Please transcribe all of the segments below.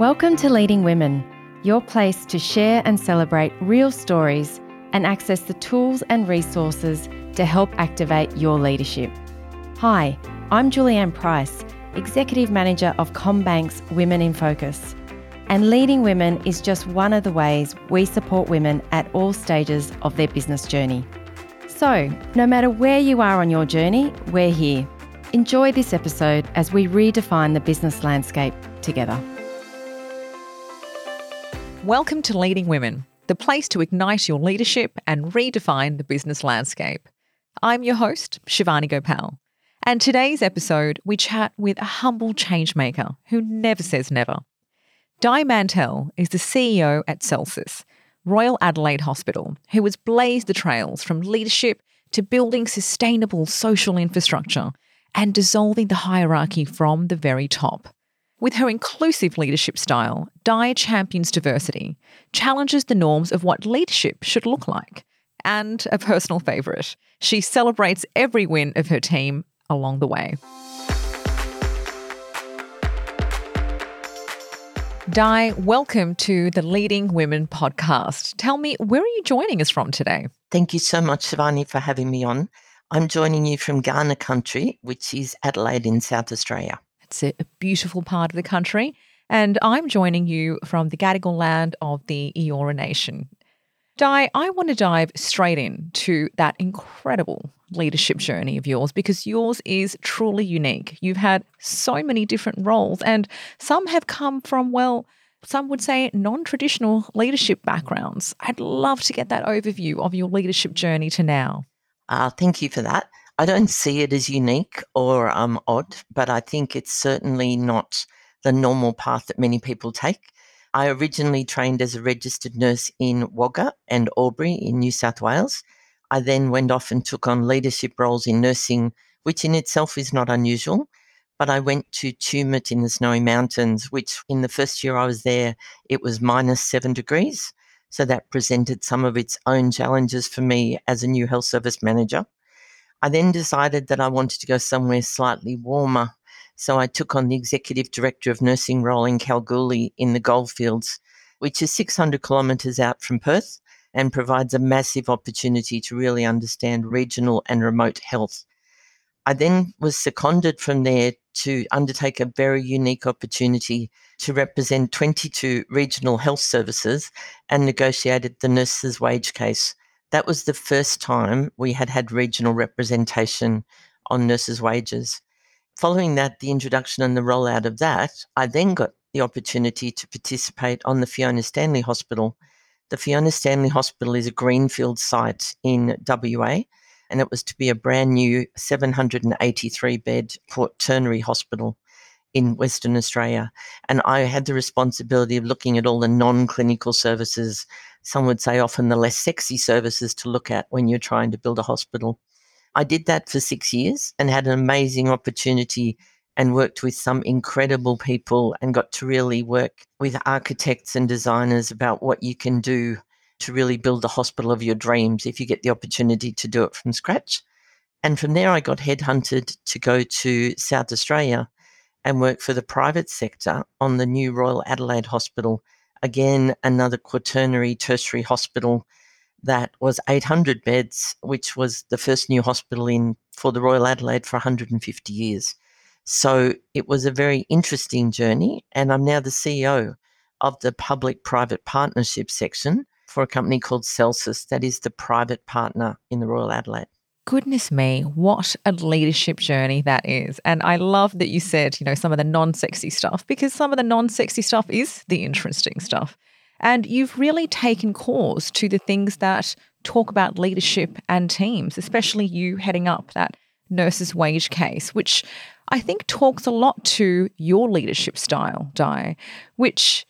Welcome to Leading Women, your place to share and celebrate real stories and access the tools and resources to help activate your leadership. Hi, I'm Julianne Price, Executive Manager of CommBank's Women in Focus. And leading women is just one of the ways we support women at all stages of their business journey. So, no matter where you are on your journey, we're here. Enjoy this episode as we redefine the business landscape together. Welcome to Leading Women, the place to ignite your leadership and redefine the business landscape. I'm your host, Shivani Gopal. And today's episode, we chat with a humble changemaker who never says never. Di Mantell is the CEO at Celsus, Royal Adelaide Hospital, who has blazed the trails from leadership to building sustainable social infrastructure and dissolving the hierarchy from the very top. With her inclusive leadership style, Di champions diversity, challenges the norms of what leadership should look like, and a personal favourite, she celebrates every win of her team along the way. Di, welcome to the Leading Women podcast. Tell me, where are you joining us from today? Thank you so much, Shivani, for having me on. I'm joining you from Kaurna country, which is Adelaide in South Australia. It's a, beautiful part of the country. And I'm joining you from the Gadigal land of the Eora Nation. Di, I want to dive straight in to that incredible leadership journey of yours because yours is truly unique. You've had so many different roles, and some have come from, well, some would say non traditional leadership backgrounds. I'd love to get that overview of your leadership journey to now. Uh, thank you for that. I don't see it as unique or um, odd, but I think it's certainly not the normal path that many people take. I originally trained as a registered nurse in Wagga and Albury in New South Wales. I then went off and took on leadership roles in nursing, which in itself is not unusual. But I went to Tumut in the Snowy Mountains, which in the first year I was there, it was minus seven degrees. So that presented some of its own challenges for me as a new health service manager. I then decided that I wanted to go somewhere slightly warmer. So I took on the executive director of nursing role in Kalgoorlie in the Goldfields, which is 600 kilometres out from Perth and provides a massive opportunity to really understand regional and remote health. I then was seconded from there to undertake a very unique opportunity to represent 22 regional health services and negotiated the nurses' wage case that was the first time we had had regional representation on nurses' wages. Following that, the introduction and the rollout of that, I then got the opportunity to participate on the Fiona Stanley Hospital. The Fiona Stanley Hospital is a greenfield site in WA, and it was to be a brand new 783 bed Port quaternary hospital in Western Australia. And I had the responsibility of looking at all the non clinical services some would say often the less sexy services to look at when you're trying to build a hospital. I did that for six years and had an amazing opportunity and worked with some incredible people and got to really work with architects and designers about what you can do to really build the hospital of your dreams if you get the opportunity to do it from scratch. And from there, I got headhunted to go to South Australia and work for the private sector on the new Royal Adelaide Hospital again, another quaternary tertiary hospital that was 800 beds, which was the first new hospital in for the Royal Adelaide for 150 years. So it was a very interesting journey, and I'm now the CEO of the public private partnership section for a company called Celsus, that is the private partner in the Royal Adelaide goodness me, what a leadership journey that is. And I love that you said, you know, some of the non sexy stuff, because some of the non sexy stuff is the interesting stuff. And you've really taken cause to the things that talk about leadership and teams, especially you heading up that nurses' wage case, which I think talks a lot to your leadership style, Di, which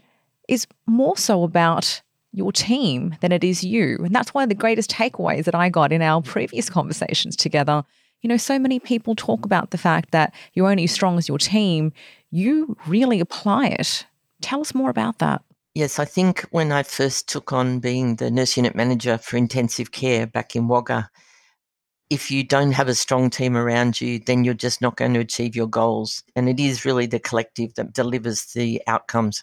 is more so about your team than it is you. And that's one of the greatest takeaways that I got in our previous conversations together. You know, so many people talk about the fact that you're only as strong as your team. You really apply it. Tell us more about that. Yes, I think when I first took on being the nurse unit manager for intensive care back in Wagga, if you don't have a strong team around you, then you're just not going to achieve your goals. And it is really the collective that delivers the outcomes.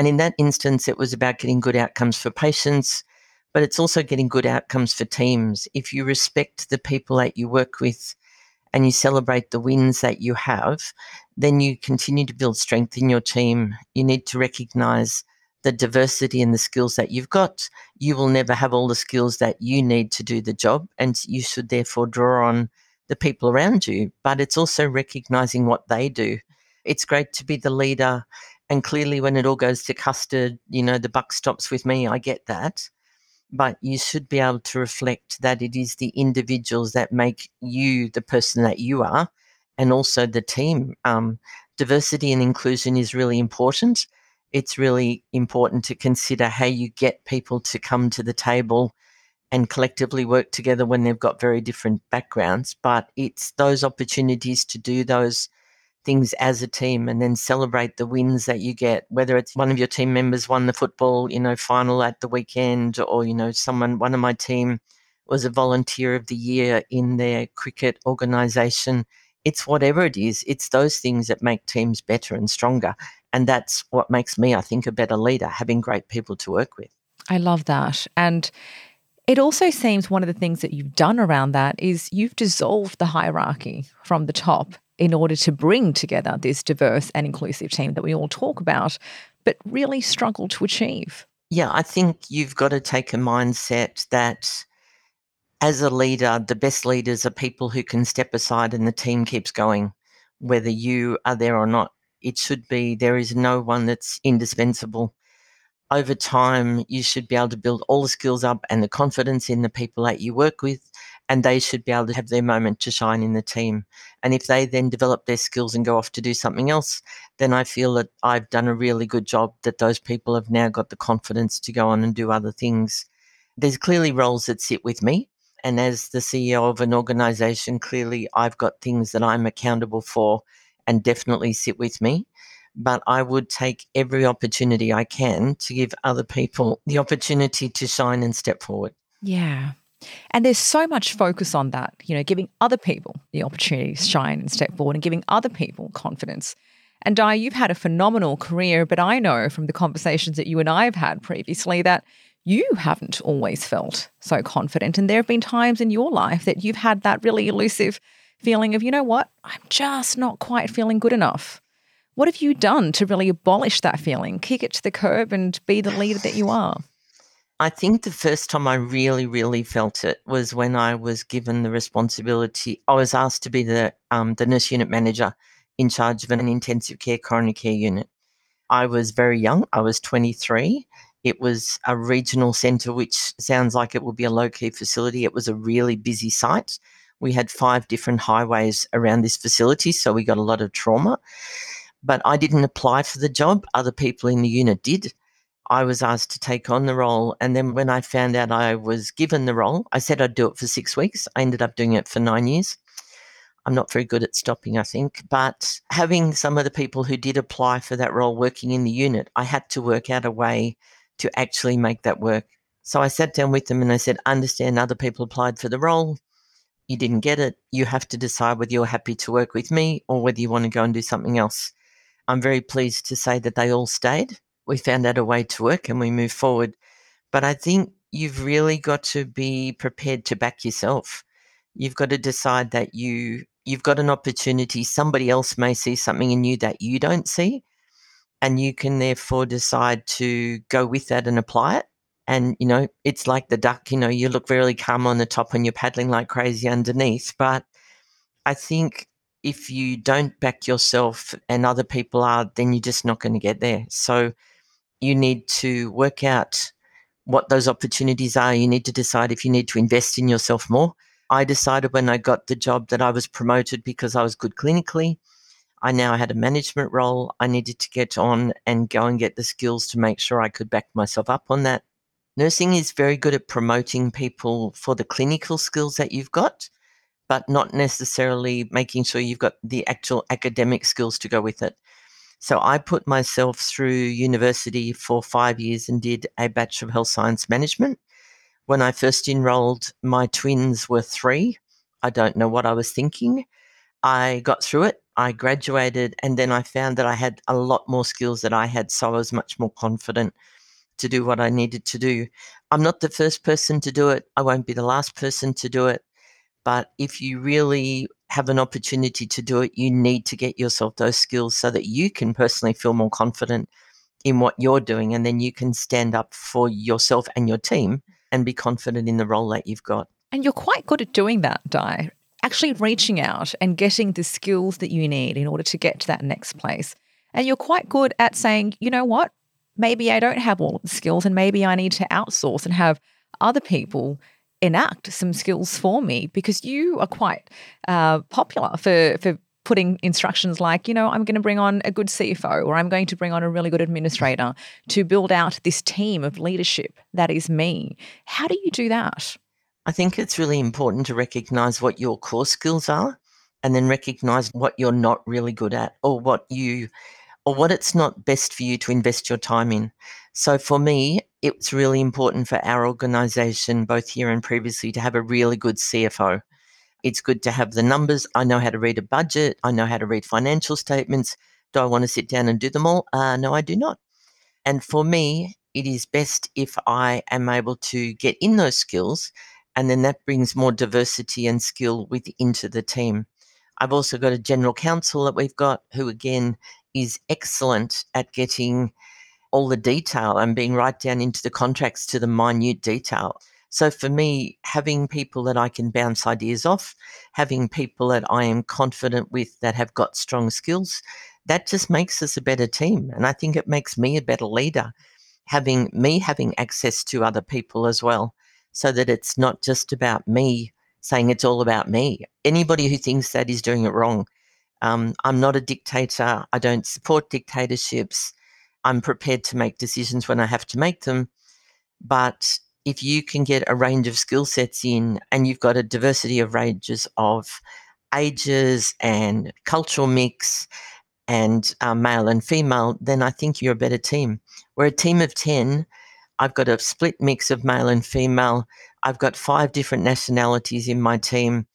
And in that instance, it was about getting good outcomes for patients, but it's also getting good outcomes for teams. If you respect the people that you work with and you celebrate the wins that you have, then you continue to build strength in your team. You need to recognize the diversity and the skills that you've got. You will never have all the skills that you need to do the job, and you should therefore draw on the people around you. But it's also recognizing what they do. It's great to be the leader. And clearly, when it all goes to custard, you know, the buck stops with me. I get that but you should be able to reflect that it is the individuals that make you the person that you are and also the team. Um, diversity and inclusion is really important. It's really important to consider how you get people to come to the table and collectively work together when they've got very different backgrounds. But it's those opportunities to do those things as a team and then celebrate the wins that you get, whether it's one of your team members won the football, you know, final at the weekend, or, you know, someone, one of my team was a volunteer of the year in their cricket organization. It's whatever it is, it's those things that make teams better and stronger. And that's what makes me, I think, a better leader, having great people to work with. I love that. And it also seems one of the things that you've done around that is you've dissolved the hierarchy from the top in order to bring together this diverse and inclusive team that we all talk about, but really struggle to achieve. Yeah, I think you've got to take a mindset that as a leader, the best leaders are people who can step aside and the team keeps going, whether you are there or not. It should be there is no one that's indispensable. Over time, you should be able to build all the skills up and the confidence in the people that you work with and they should be able to have their moment to shine in the team. And if they then develop their skills and go off to do something else, then I feel that I've done a really good job that those people have now got the confidence to go on and do other things. There's clearly roles that sit with me. And as the CEO of an organization, clearly I've got things that I'm accountable for and definitely sit with me. But I would take every opportunity I can to give other people the opportunity to shine and step forward. Yeah. And there's so much focus on that, you know, giving other people the opportunity to shine and step forward and giving other people confidence. And Di, you've had a phenomenal career, but I know from the conversations that you and I have had previously that you haven't always felt so confident. And there have been times in your life that you've had that really elusive feeling of, you know what, I'm just not quite feeling good enough. What have you done to really abolish that feeling, kick it to the curb, and be the leader that you are? I think the first time I really, really felt it was when I was given the responsibility. I was asked to be the um, the nurse unit manager in charge of an intensive care coronary care unit. I was very young. I was 23. It was a regional centre, which sounds like it would be a low key facility. It was a really busy site. We had five different highways around this facility, so we got a lot of trauma. But I didn't apply for the job. Other people in the unit did. I was asked to take on the role. And then when I found out I was given the role, I said I'd do it for six weeks. I ended up doing it for nine years. I'm not very good at stopping, I think. But having some of the people who did apply for that role working in the unit, I had to work out a way to actually make that work. So I sat down with them and I said, understand other people applied for the role. You didn't get it. You have to decide whether you're happy to work with me or whether you want to go and do something else. I'm very pleased to say that they all stayed we found out a way to work and we move forward. But I think you've really got to be prepared to back yourself. You've got to decide that you you've got an opportunity. Somebody else may see something in you that you don't see, and you can therefore decide to go with that and apply it. And you know, it's like the duck. You know, you look really calm on the top and you're paddling like crazy underneath. But I think if you don't back yourself and other people are, then you're just not going to get there. So you need to work out what those opportunities are. You need to decide if you need to invest in yourself more. I decided when I got the job that I was promoted because I was good clinically. I now had a management role. I needed to get on and go and get the skills to make sure I could back myself up on that. Nursing is very good at promoting people for the clinical skills that you've got, but not necessarily making sure you've got the actual academic skills to go with it. So I put myself through university for five years and did a Bachelor of Health Science Management. When I first enrolled, my twins were three. I don't know what I was thinking. I got through it. I graduated, and then I found that I had a lot more skills that I had. So I was much more confident to do what I needed to do. I'm not the first person to do it. I won't be the last person to do it. But if you really have an opportunity to do it, you need to get yourself those skills so that you can personally feel more confident in what you're doing. And then you can stand up for yourself and your team and be confident in the role that you've got. And you're quite good at doing that, Di. Actually, reaching out and getting the skills that you need in order to get to that next place. And you're quite good at saying, you know what? Maybe I don't have all of the skills and maybe I need to outsource and have other people enact some skills for me because you are quite uh, popular for, for putting instructions like, you know, I'm going to bring on a good CFO or I'm going to bring on a really good administrator to build out this team of leadership that is me. How do you do that? I think it's really important to recognize what your core skills are and then recognize what you're not really good at or what you or what it's not best for you to invest your time in. So for me, it's really important for our organization, both here and previously, to have a really good CFO. It's good to have the numbers. I know how to read a budget. I know how to read financial statements. Do I want to sit down and do them all? Uh, no, I do not. And for me, it is best if I am able to get in those skills, and then that brings more diversity and skill within into the team. I've also got a general counsel that we've got who, again, is excellent at getting all the detail and being right down into the contracts to the minute detail. So for me, having people that I can bounce ideas off, having people that I am confident with that have got strong skills, that just makes us a better team. And I think it makes me a better leader, having me having access to other people as well, so that it's not just about me saying it's all about me. Anybody who thinks that is doing it wrong. Um, I'm not a dictator. I don't support dictatorships. I'm prepared to make decisions when I have to make them. But if you can get a range of skill sets in and you've got a diversity of ranges of ages and cultural mix and uh, male and female, then I think you're a better team. We're a team of 10. I've got a split mix of male and female. I've got five different nationalities in my team.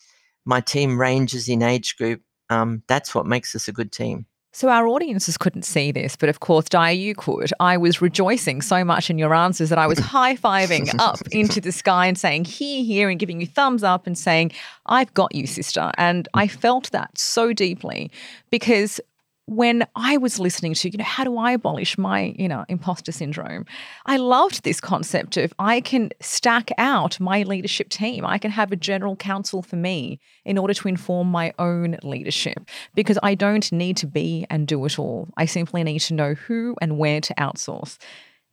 My team ranges in age group. Um, that's what makes us a good team. So our audiences couldn't see this, but of course, Di, you could. I was rejoicing so much in your answers that I was high fiving up into the sky and saying hear, hear, and giving you thumbs up and saying, I've got you, sister. And I felt that so deeply because when I was listening to, you know, how do I abolish my, you know, imposter syndrome? I loved this concept of I can stack out my leadership team. I can have a general counsel for me in order to inform my own leadership because I don't need to be and do it all. I simply need to know who and where to outsource.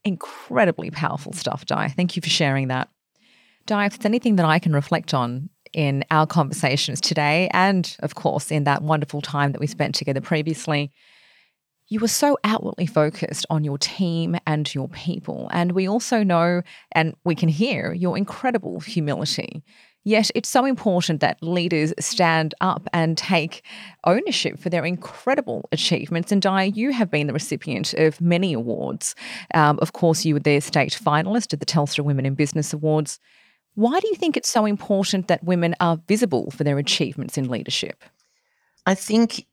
Incredibly powerful stuff, Di. Thank you for sharing that. Di, if there's anything that I can reflect on in our conversations today, and of course, in that wonderful time that we spent together previously. You were so outwardly focused on your team and your people. And we also know and we can hear your incredible humility. Yet it's so important that leaders stand up and take ownership for their incredible achievements. And Di, you have been the recipient of many awards. Um, of course, you were the state finalist at the Telstra Women in Business Awards. Why do you think it's so important that women are visible for their achievements in leadership? I think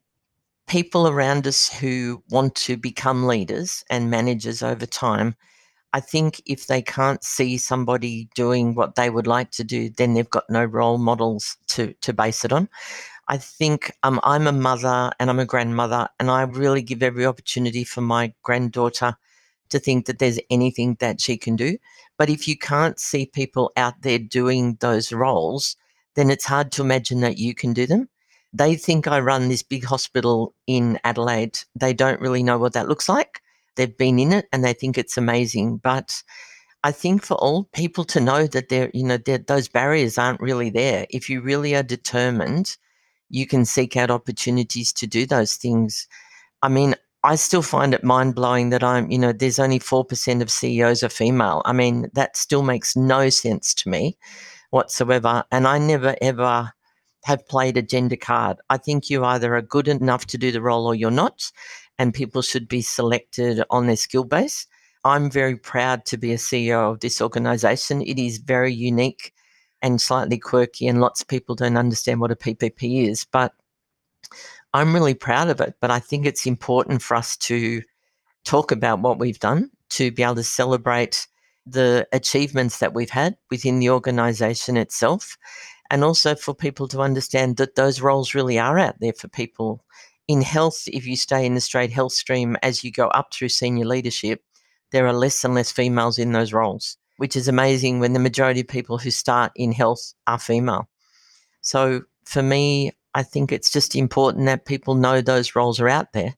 people around us who want to become leaders and managers over time, I think if they can't see somebody doing what they would like to do, then they've got no role models to, to base it on. I think um, I'm a mother and I'm a grandmother, and I really give every opportunity for my granddaughter to think that there's anything that she can do. But if you can't see people out there doing those roles, then it's hard to imagine that you can do them. They think I run this big hospital in Adelaide. They don't really know what that looks like. They've been in it and they think it's amazing. But I think for all people to know that they're, you know, those barriers aren't really there. If you really are determined, you can seek out opportunities to do those things. I mean, I still find it mind blowing that I'm, you know, there's only 4% of CEOs are female. I mean, that still makes no sense to me whatsoever. And I never ever have played a gender card. I think you either are good enough to do the role or you're not, and people should be selected on their skill base. I'm very proud to be a CEO of this organization. It is very unique and slightly quirky, and lots of people don't understand what a PPP is. But I'm really proud of it, but I think it's important for us to talk about what we've done, to be able to celebrate the achievements that we've had within the organization itself, and also for people to understand that those roles really are out there for people. In health, if you stay in the straight health stream as you go up through senior leadership, there are less and less females in those roles, which is amazing when the majority of people who start in health are female. So for me, I think it's just important that people know those roles are out there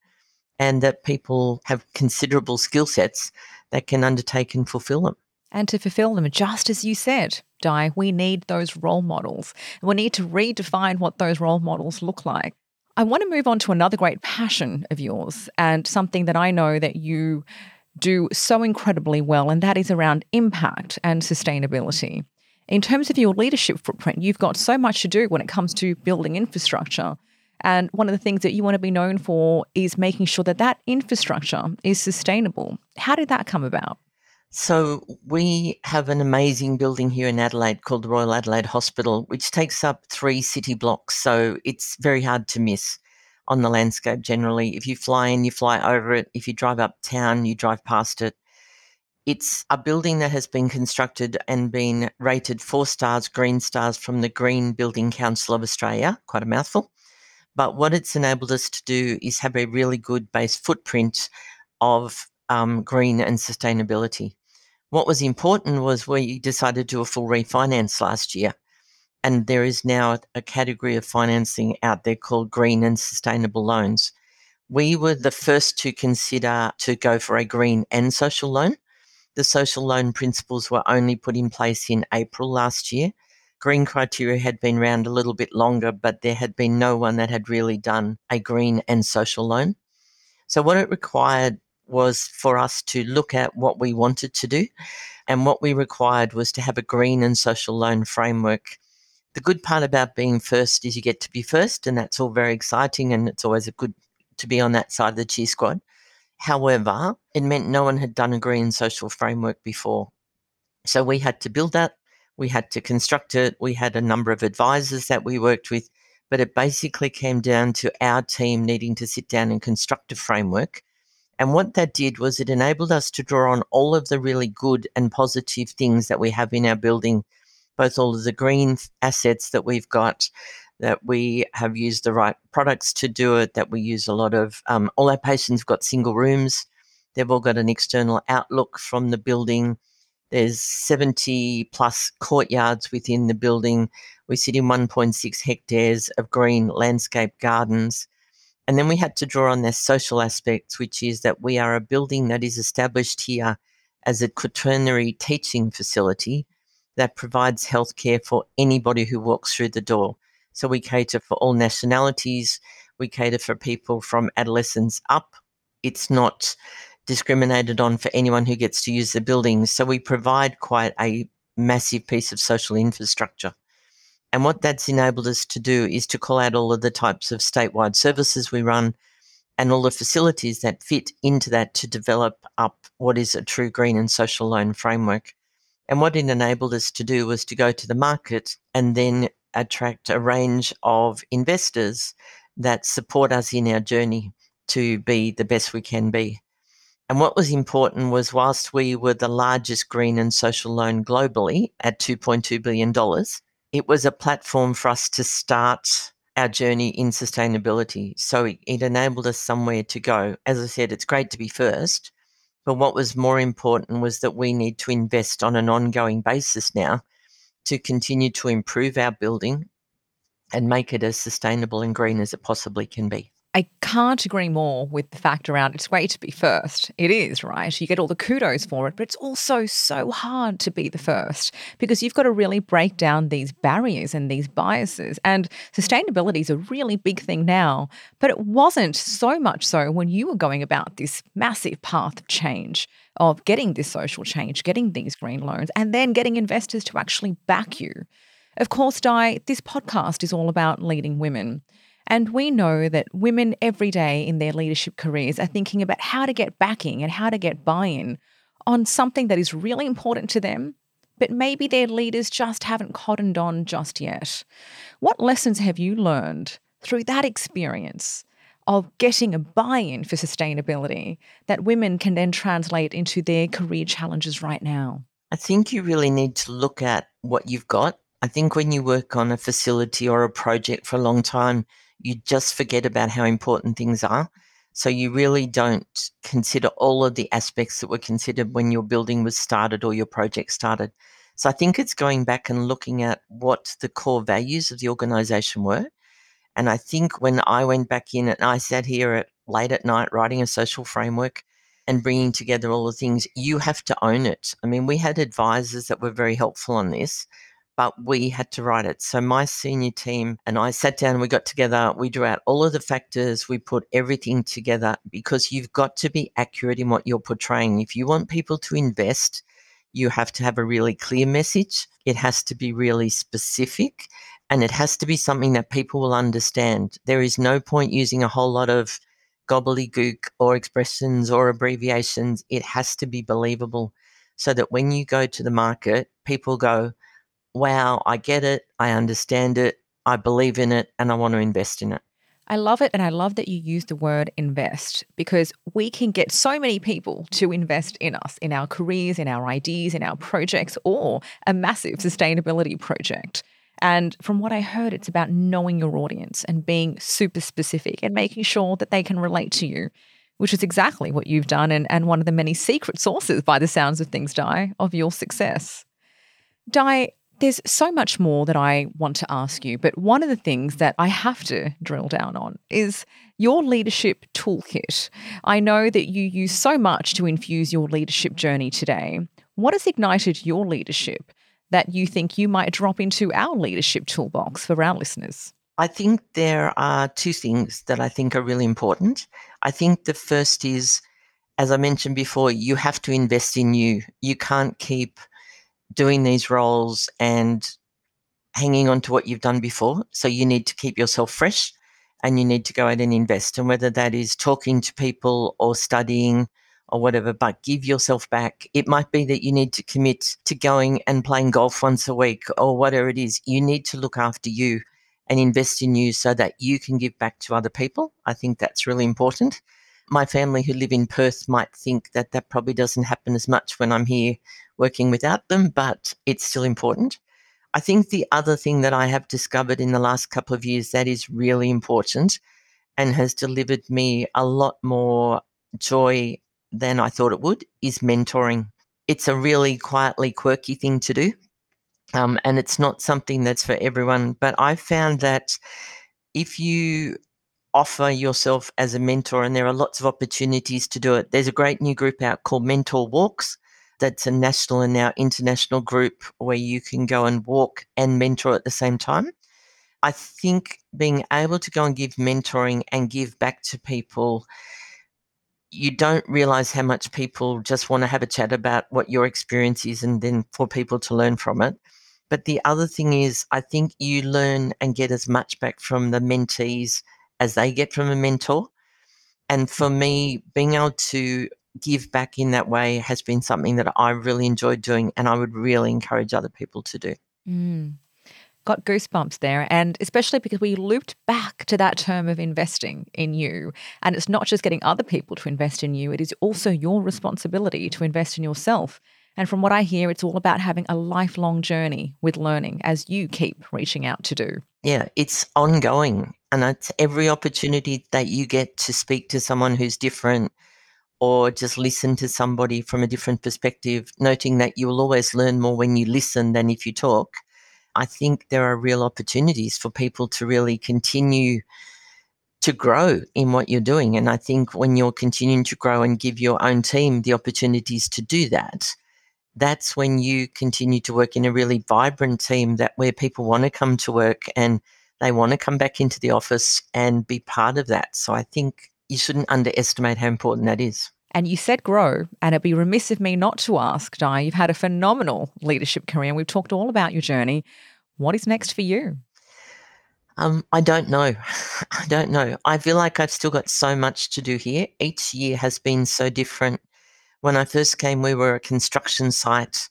and that people have considerable skill sets that can undertake and fulfill them. And to fulfill them, just as you said, Di, we need those role models. We need to redefine what those role models look like. I want to move on to another great passion of yours and something that I know that you do so incredibly well, and that is around impact and sustainability. In terms of your leadership footprint, you've got so much to do when it comes to building infrastructure. And one of the things that you want to be known for is making sure that that infrastructure is sustainable. How did that come about? So, we have an amazing building here in Adelaide called the Royal Adelaide Hospital, which takes up three city blocks. So, it's very hard to miss on the landscape generally. If you fly in, you fly over it. If you drive uptown, you drive past it. It's a building that has been constructed and been rated four stars, green stars from the Green Building Council of Australia. Quite a mouthful. But what it's enabled us to do is have a really good base footprint of um, green and sustainability. What was important was we decided to do a full refinance last year. And there is now a category of financing out there called green and sustainable loans. We were the first to consider to go for a green and social loan. The social loan principles were only put in place in April last year. Green criteria had been around a little bit longer, but there had been no one that had really done a green and social loan. So, what it required was for us to look at what we wanted to do. And what we required was to have a green and social loan framework. The good part about being first is you get to be first, and that's all very exciting, and it's always a good to be on that side of the cheer squad. However, it meant no one had done a green social framework before. So we had to build that, we had to construct it, we had a number of advisors that we worked with, but it basically came down to our team needing to sit down and construct a framework. And what that did was it enabled us to draw on all of the really good and positive things that we have in our building, both all of the green assets that we've got, that we have used the right products to do it, that we use a lot of, um, all our patients have got single rooms. They've all got an external outlook from the building. There's 70 plus courtyards within the building. We sit in 1.6 hectares of green landscape gardens. And then we had to draw on their social aspects, which is that we are a building that is established here as a quaternary teaching facility that provides healthcare for anybody who walks through the door. So we cater for all nationalities. We cater for people from adolescents up. It's not discriminated on for anyone who gets to use the buildings. So we provide quite a massive piece of social infrastructure. And what that's enabled us to do is to call out all of the types of statewide services we run and all the facilities that fit into that to develop up what is a true green and social loan framework. And what it enabled us to do was to go to the market and then attract a range of investors that support us in our journey to be the best we can be. And what was important was whilst we were the largest green and social loan globally at $2.2 billion, it was a platform for us to start our journey in sustainability. So it, it enabled us somewhere to go. As I said, it's great to be first, but what was more important was that we need to invest on an ongoing basis now to continue to improve our building and make it as sustainable and green as it possibly can be. I can't agree more with the fact around it's great to be first. It is, right? You get all the kudos for it, but it's also so hard to be the first because you've got to really break down these barriers and these biases. And sustainability is a really big thing now, but it wasn't so much so when you were going about this massive path of change, of getting this social change, getting these green loans, and then getting investors to actually back you. Of course, Di, this podcast is all about leading women. And we know that women every day in their leadership careers are thinking about how to get backing and how to get buy in on something that is really important to them, but maybe their leaders just haven't cottoned on just yet. What lessons have you learned through that experience of getting a buy in for sustainability that women can then translate into their career challenges right now? I think you really need to look at what you've got. I think when you work on a facility or a project for a long time, you just forget about how important things are. So you really don't consider all of the aspects that were considered when your building was started or your project started. So I think it's going back and looking at what the core values of the organization were. And I think when I went back in and I sat here at late at night writing a social framework and bringing together all the things, you have to own it. I mean, we had advisors that were very helpful on this, but we had to write it. So my senior team and I sat down, we got together, we drew out all of the factors, we put everything together because you've got to be accurate in what you're portraying. If you want people to invest, you have to have a really clear message. It has to be really specific and it has to be something that people will understand. There is no point using a whole lot of gobbledygook or expressions or abbreviations. It has to be believable so that when you go to the market, people go, wow, I get it, I understand it, I believe in it, and I want to invest in it. I love it. And I love that you use the word invest because we can get so many people to invest in us, in our careers, in our ideas, in our projects, or a massive sustainability project. And from what I heard, it's about knowing your audience and being super specific and making sure that they can relate to you, which is exactly what you've done and, and one of the many secret sources, by the sounds of things, Di, of your success. Di, there's so much more that I want to ask you, but one of the things that I have to drill down on is your leadership toolkit. I know that you use so much to infuse your leadership journey today. What has ignited your leadership that you think you might drop into our leadership toolbox for our listeners? I think there are two things that I think are really important. I think the first is, as I mentioned before, you have to invest in you. You can't keep doing these roles and hanging on to what you've done before. So you need to keep yourself fresh and you need to go out and invest. And whether that is talking to people or studying or whatever, but give yourself back. It might be that you need to commit to going and playing golf once a week or whatever it is. You need to look after you and invest in you so that you can give back to other people. I think that's really important my family who live in Perth might think that that probably doesn't happen as much when I'm here working without them, but it's still important. I think the other thing that I have discovered in the last couple of years that is really important and has delivered me a lot more joy than I thought it would is mentoring. It's a really quietly quirky thing to do. Um, and it's not something that's for everyone. But I found that if you offer yourself as a mentor, and there are lots of opportunities to do it. There's a great new group out called Mentor Walks. That's a national and now international group where you can go and walk and mentor at the same time. I think being able to go and give mentoring and give back to people, you don't realize how much people just want to have a chat about what your experience is and then for people to learn from it. But the other thing is, I think you learn and get as much back from the mentees as they get from a mentor. And for me, being able to give back in that way has been something that I really enjoyed doing and I would really encourage other people to do. Mm. Got goosebumps there. And especially because we looped back to that term of investing in you. And it's not just getting other people to invest in you, it is also your responsibility to invest in yourself. And from what I hear, it's all about having a lifelong journey with learning as you keep reaching out to do. Yeah, it's ongoing. And it's every opportunity that you get to speak to someone who's different or just listen to somebody from a different perspective, noting that you will always learn more when you listen than if you talk. I think there are real opportunities for people to really continue to grow in what you're doing. And I think when you're continuing to grow and give your own team the opportunities to do that, that's when you continue to work in a really vibrant team that where people want to come to work and they want to come back into the office and be part of that. So I think you shouldn't underestimate how important that is. And you said grow, and it'd be remiss of me not to ask, Di, you've had a phenomenal leadership career, and we've talked all about your journey. What is next for you? Um, I don't know. I don't know. I feel like I've still got so much to do here. Each year has been so different. When I first came, we were a construction site,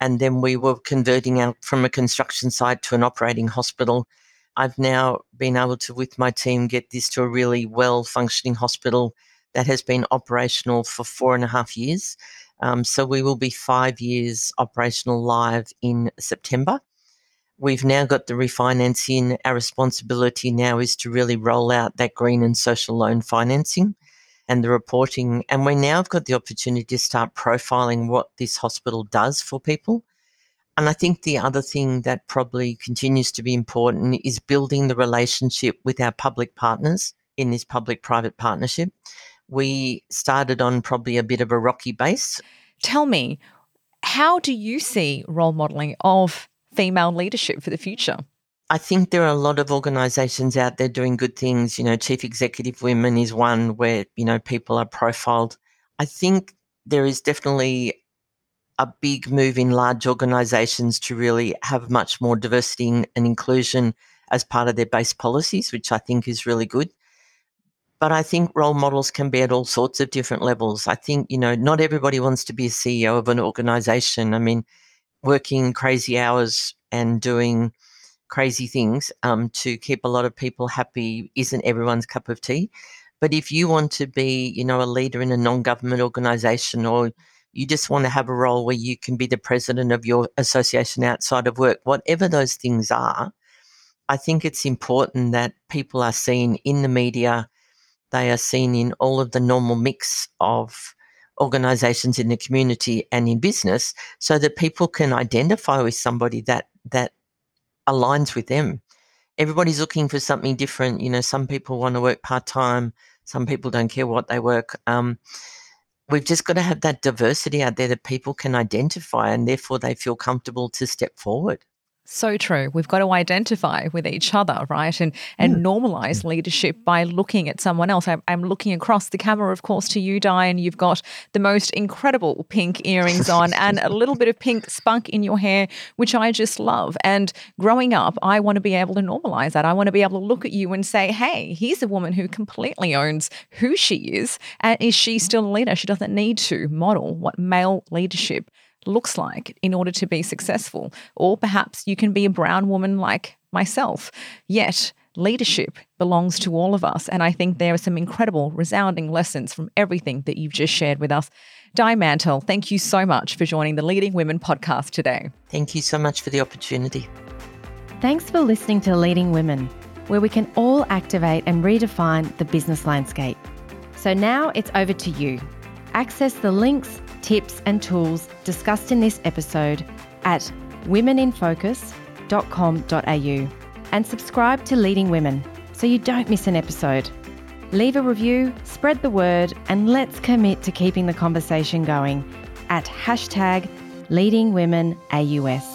and then we were converting out from a construction site to an operating hospital. I've now been able to, with my team, get this to a really well functioning hospital that has been operational for four and a half years. Um, so we will be five years operational live in September. We've now got the refinancing. Our responsibility now is to really roll out that green and social loan financing and the reporting. And we now have got the opportunity to start profiling what this hospital does for people. And I think the other thing that probably continues to be important is building the relationship with our public partners in this public private partnership. We started on probably a bit of a rocky base. Tell me, how do you see role modeling of female leadership for the future? I think there are a lot of organizations out there doing good things. You know, Chief Executive Women is one where, you know, people are profiled. I think there is definitely a big move in large organizations to really have much more diversity and inclusion as part of their base policies, which I think is really good. But I think role models can be at all sorts of different levels. I think, you know, not everybody wants to be a CEO of an organization. I mean, working crazy hours and doing crazy things um, to keep a lot of people happy isn't everyone's cup of tea. But if you want to be, you know, a leader in a non-government organization or you just want to have a role where you can be the president of your association outside of work, whatever those things are, I think it's important that people are seen in the media, they are seen in all of the normal mix of organizations in the community and in business so that people can identify with somebody that that aligns with them. Everybody's looking for something different. You know, some people want to work part time, some people don't care what they work. Um, we've just got to have that diversity out there that people can identify and therefore they feel comfortable to step forward. So true. We've got to identify with each other, right? And and mm. normalize leadership by looking at someone else. I'm, I'm, looking across the camera, of course, to you, Diane. you've got the most incredible pink earrings on and a little bit of pink spunk in your hair, which I just love. And growing up, I want to be able to normalize that. I want to be able to look at you and say, hey, here's a woman who completely owns who she is. And is she still a leader? She doesn't need to model what male leadership looks like in order to be successful. Or perhaps you can be a brown woman like myself. Yet, leadership belongs to all of us. And I think there are some incredible, resounding lessons from everything that you've just shared with us. Di Mantell, thank you so much for joining the Leading Women podcast today. Thank you so much for the opportunity. Thanks for listening to Leading Women, where we can all activate and redefine the business landscape. So now it's over to you. Access the links tips, and tools discussed in this episode at womeninfocus.com.au and subscribe to Leading Women so you don't miss an episode. Leave a review, spread the word, and let's commit to keeping the conversation going at hashtag Leading Women AUS.